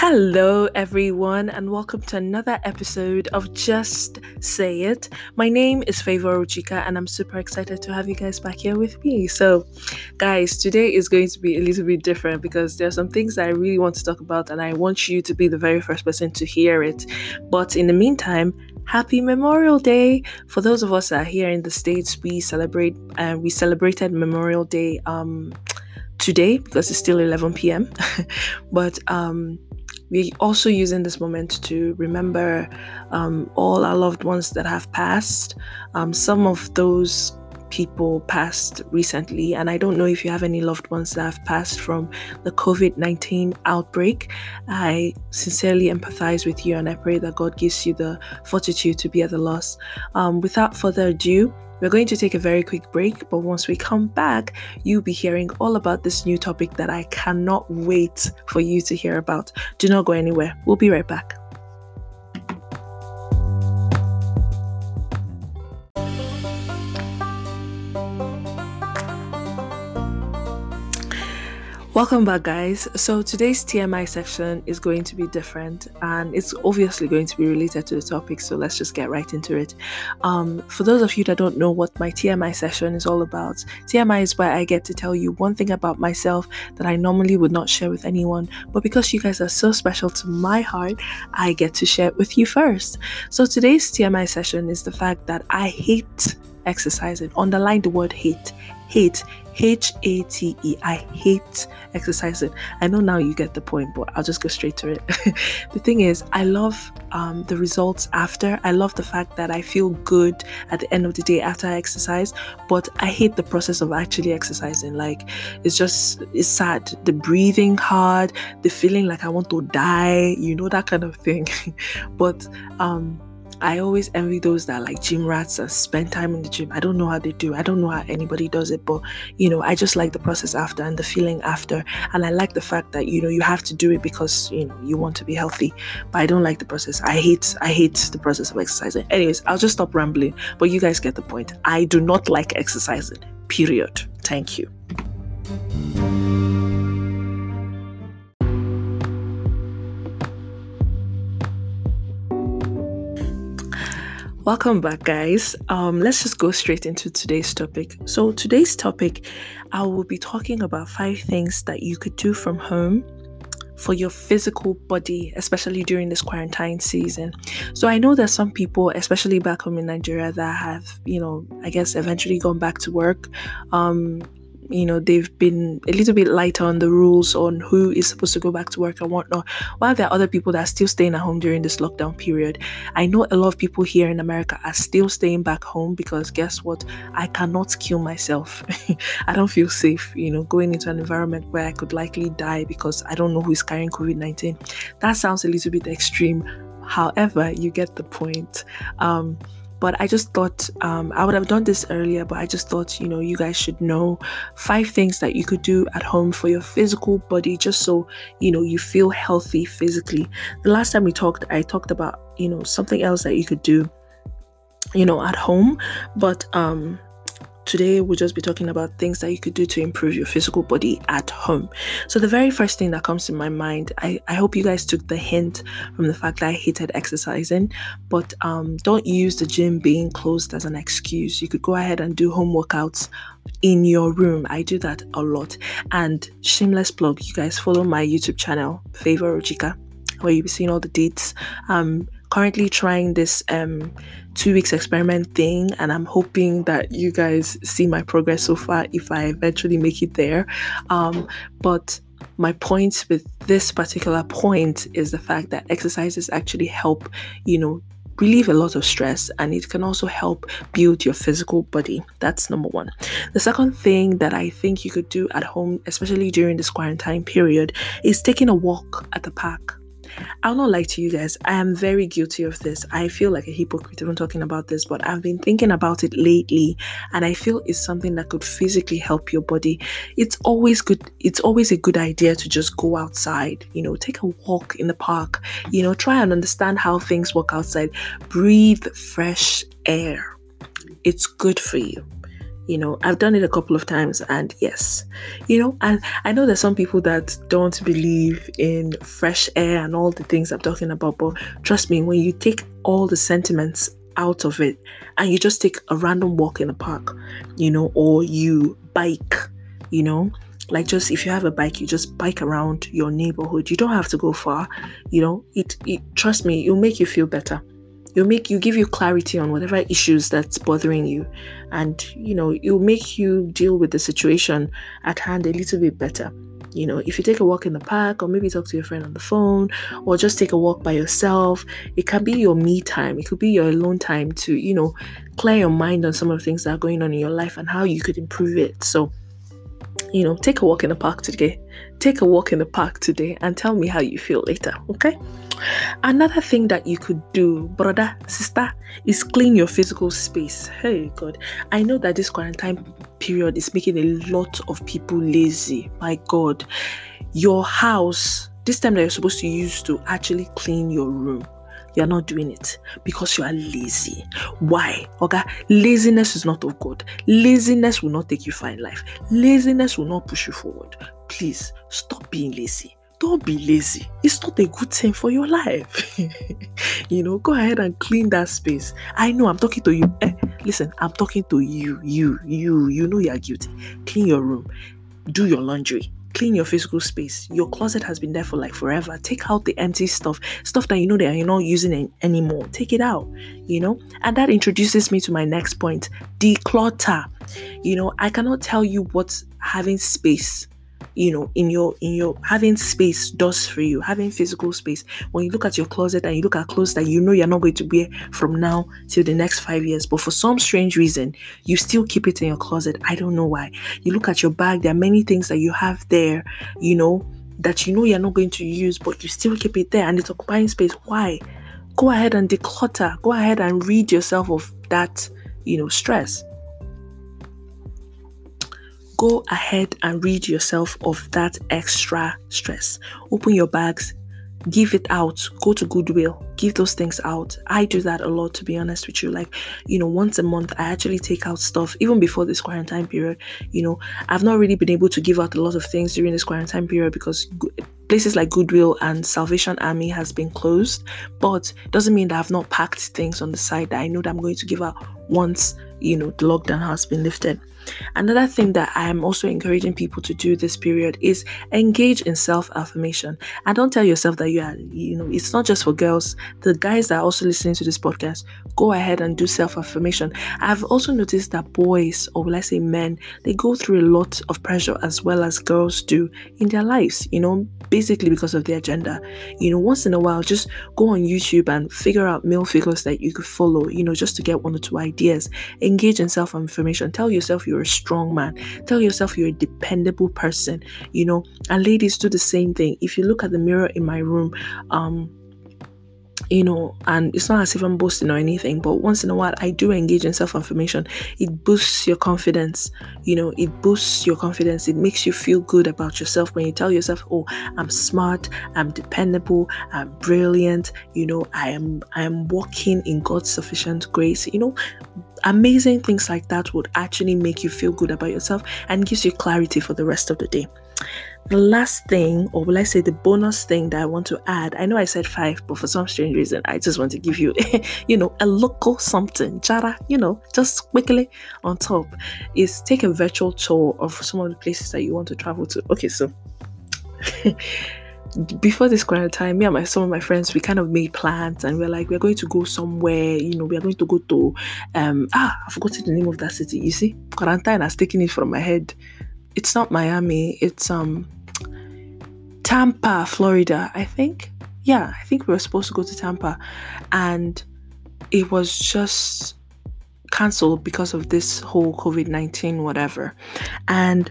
Hello, everyone, and welcome to another episode of Just Say It. My name is Favour Ojika, and I'm super excited to have you guys back here with me. So, guys, today is going to be a little bit different because there are some things that I really want to talk about, and I want you to be the very first person to hear it. But in the meantime, happy memorial day for those of us that are here in the states we celebrate uh, we celebrated memorial day um today because it's still 11 p.m but um we're also using this moment to remember um, all our loved ones that have passed. Um, some of those people passed recently, and I don't know if you have any loved ones that have passed from the COVID 19 outbreak. I sincerely empathize with you, and I pray that God gives you the fortitude to be at the loss. Um, without further ado, we're going to take a very quick break, but once we come back, you'll be hearing all about this new topic that I cannot wait for you to hear about. Do not go anywhere. We'll be right back. Welcome back, guys. So, today's TMI section is going to be different and it's obviously going to be related to the topic. So, let's just get right into it. Um, for those of you that don't know what my TMI session is all about, TMI is where I get to tell you one thing about myself that I normally would not share with anyone. But because you guys are so special to my heart, I get to share it with you first. So, today's TMI session is the fact that I hate exercising. Underline the word hate. Hate. H A T E. I hate exercising. I know now you get the point, but I'll just go straight to it. the thing is, I love um, the results after. I love the fact that I feel good at the end of the day after I exercise, but I hate the process of actually exercising. Like, it's just, it's sad. The breathing hard, the feeling like I want to die, you know, that kind of thing. but, um, I always envy those that like gym rats and spend time in the gym. I don't know how they do. I don't know how anybody does it, but you know, I just like the process after and the feeling after. And I like the fact that you know you have to do it because you know you want to be healthy. But I don't like the process. I hate I hate the process of exercising. Anyways, I'll just stop rambling. But you guys get the point. I do not like exercising. Period. Thank you. Welcome back, guys. Um, let's just go straight into today's topic. So, today's topic, I will be talking about five things that you could do from home for your physical body, especially during this quarantine season. So, I know that some people, especially back home in Nigeria, that have, you know, I guess eventually gone back to work, um, you know they've been a little bit lighter on the rules on who is supposed to go back to work and whatnot while there are other people that are still staying at home during this lockdown period. I know a lot of people here in america are still staying back home because guess what? I cannot kill myself. I don't feel safe you know going into an environment where i could likely die because i don't know who is carrying covid-19 that sounds a little bit extreme. However you get the point. Um but I just thought um, I would have done this earlier, but I just thought, you know, you guys should know five things that you could do at home for your physical body, just so, you know, you feel healthy physically. The last time we talked, I talked about, you know, something else that you could do, you know, at home, but, um, Today, we'll just be talking about things that you could do to improve your physical body at home. So, the very first thing that comes to my mind, I, I hope you guys took the hint from the fact that I hated exercising, but um, don't use the gym being closed as an excuse. You could go ahead and do home workouts in your room. I do that a lot. And shameless plug, you guys follow my YouTube channel, Favour Ojika, where you'll be seeing all the dates. Um, currently trying this um two weeks experiment thing and i'm hoping that you guys see my progress so far if i eventually make it there um but my point with this particular point is the fact that exercises actually help you know relieve a lot of stress and it can also help build your physical body. That's number one. The second thing that I think you could do at home, especially during this quarantine period, is taking a walk at the park. I'll not lie to you guys, I am very guilty of this. I feel like a hypocrite even talking about this, but I've been thinking about it lately and I feel it's something that could physically help your body. It's always good, it's always a good idea to just go outside, you know, take a walk in the park, you know, try and understand how things work outside, breathe fresh air. It's good for you you know i've done it a couple of times and yes you know and i know there's some people that don't believe in fresh air and all the things i'm talking about but trust me when you take all the sentiments out of it and you just take a random walk in the park you know or you bike you know like just if you have a bike you just bike around your neighborhood. You don't have to go far you know it, it trust me it'll make you feel better it'll make you give you clarity on whatever issues that's bothering you. And you know it'll make you deal with the situation at hand a little bit better. You know if you take a walk in the park or maybe talk to your friend on the phone or just take a walk by yourself it can be your me time. It could be your alone time to you know clear your mind on some of the things that are going on in your life and how you could improve it. So you know, take a walk in the park today. Take a walk in the park today and tell me how you feel later, okay? Another thing that you could do, brother, sister, is clean your physical space. Hey, God. I know that this quarantine period is making a lot of people lazy. My God. Your house, this time that you're supposed to use to actually clean your room, you're not doing it because you are lazy. Why? Okay, laziness is not of God. Laziness will not take you far in life. Laziness will not push you forward. Please stop being lazy. Don't be lazy. It's not a good thing for your life. you know, go ahead and clean that space. I know I'm talking to you. Eh, listen, I'm talking to you. You, you, you know you're guilty. Clean your room. Do your laundry clean your physical space. Your closet has been there for like forever. Take out the empty stuff, stuff that you know that you're not using anymore. Take it out, you know? And that introduces me to my next point declutter. You know, I cannot tell you what having space you know in your in your having space does for you. Having physical space when you look at your closet and you look at clothes that you know you're not going to wear from now till the next five years but for some strange reason you still keep it in your closet. I don't know why. You look at your bag there are many things that you have there you know that you know you're not going to use but you still keep it there and it's occupying space. Why? Go ahead and declutter. Go ahead and rid yourself of that you know stress go ahead and rid yourself of that extra stress. Open your bags, give it out, go to Goodwill, give those things out. I do that a lot, to be honest with you. Like, you know, once a month, I actually take out stuff, even before this quarantine period. You know, I've not really been able to give out a lot of things during this quarantine period because places like Goodwill and Salvation Army has been closed, but doesn't mean that I've not packed things on the side that I know that I'm going to give out once, you know, the lockdown has been lifted. Another thing that I am also encouraging people to do this period is engage in self affirmation. And don't tell yourself that you are, you know, it's not just for girls. The guys that are also listening to this podcast, go ahead and do self affirmation. I've also noticed that boys, or let's say men, they go through a lot of pressure as well as girls do in their lives, you know, basically because of their gender. You know, once in a while, just go on YouTube and figure out male figures that you could follow, you know, just to get one or two ideas. Engage in self affirmation. Tell yourself you're a strong man. Tell yourself you're a dependable person, you know. And ladies do the same thing. If you look at the mirror in my room, um, you know, and it's not as if I'm boasting or anything, but once in a while I do engage in self affirmation. It boosts your confidence, you know, it boosts your confidence. It makes you feel good about yourself when you tell yourself, Oh, I'm smart, I'm dependable, I'm brilliant, you know, I am I am walking in God's sufficient grace, you know. Amazing things like that would actually make you feel good about yourself and gives you clarity for the rest of the day. The last thing, or will I say the bonus thing that I want to add, I know I said five, but for some strange reason, I just want to give you, you know, a local something, jara, you know, just quickly on top, is take a virtual tour of some of the places that you want to travel to. Okay, so before this quarantine, me and my some of my friends, we kind of made plans and we are like, we're going to go somewhere, you know, we are going to go to um ah, I forgot the name of that city. You see, quarantine has taken it from my head. It's not Miami, it's um Tampa, Florida, I think. Yeah, I think we were supposed to go to Tampa and it was just cancelled because of this whole COVID 19 whatever. And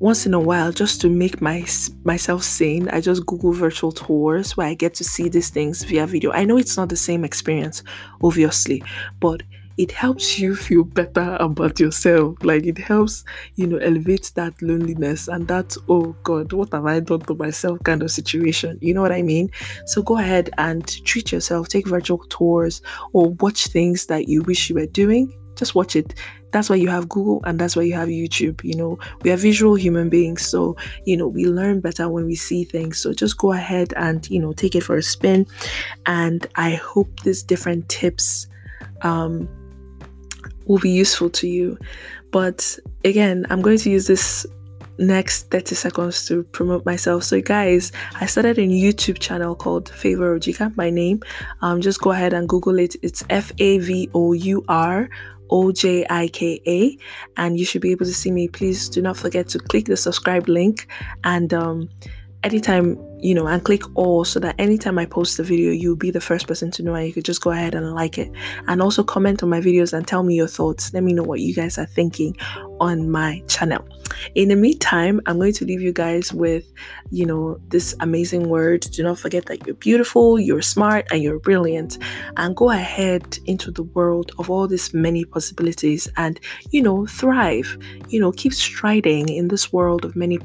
once in a while just to make my myself sane i just google virtual tours where i get to see these things via video i know it's not the same experience obviously but it helps you feel better about yourself like it helps you know elevate that loneliness and that oh god what have i done to myself kind of situation you know what i mean so go ahead and treat yourself take virtual tours or watch things that you wish you were doing just watch it that's why you have Google and that's why you have YouTube. You know, we are visual human beings, so you know, we learn better when we see things. So just go ahead and you know, take it for a spin. And I hope these different tips um, will be useful to you. But again, I'm going to use this next 30 seconds to promote myself. So, guys, I started a YouTube channel called Favour Ojika, my name. Um, just go ahead and Google it. It's F A V O U R O J I K A, and you should be able to see me. Please do not forget to click the subscribe link and um, anytime you know and click all so that anytime i post a video you'll be the first person to know and you could just go ahead and like it. And also comment on my videos and tell me your thoughts. Let me know what you guys are thinking on my channel. In the meantime i'm going to leave you guys with you know this amazing word. Do not forget that you're beautiful you're smart and you're brilliant. And go ahead into the world of all these many possibilities and you know thrive. You know keep striding in this world of many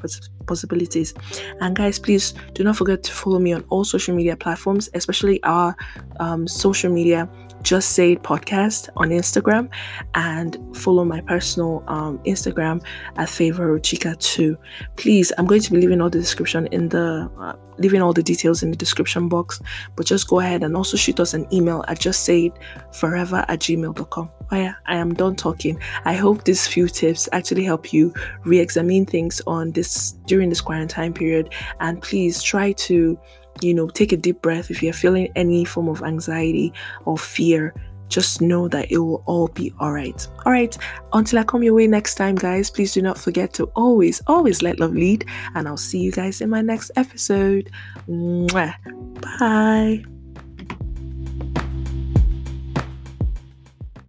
possibilities. And guys, please do not forget to follow me on all social media platforms, especially our um, social media just say podcast on Instagram and follow my personal um, Instagram at favor chica 2 please i'm going to be leaving all the description in the uh, leaving all the details in the description box but just go ahead and also shoot us an email at just say forever at gmail.com oh yeah i am done talking. I hope these few tips actually help you re-examine things on this during this quarantine period and please try to you know, take a deep breath. If you're feeling any form of anxiety or fear, just know that it will all be all right. All right, until I come your way next time, guys, please do not forget to always, always let love lead. And I'll see you guys in my next episode. Mwah. Bye.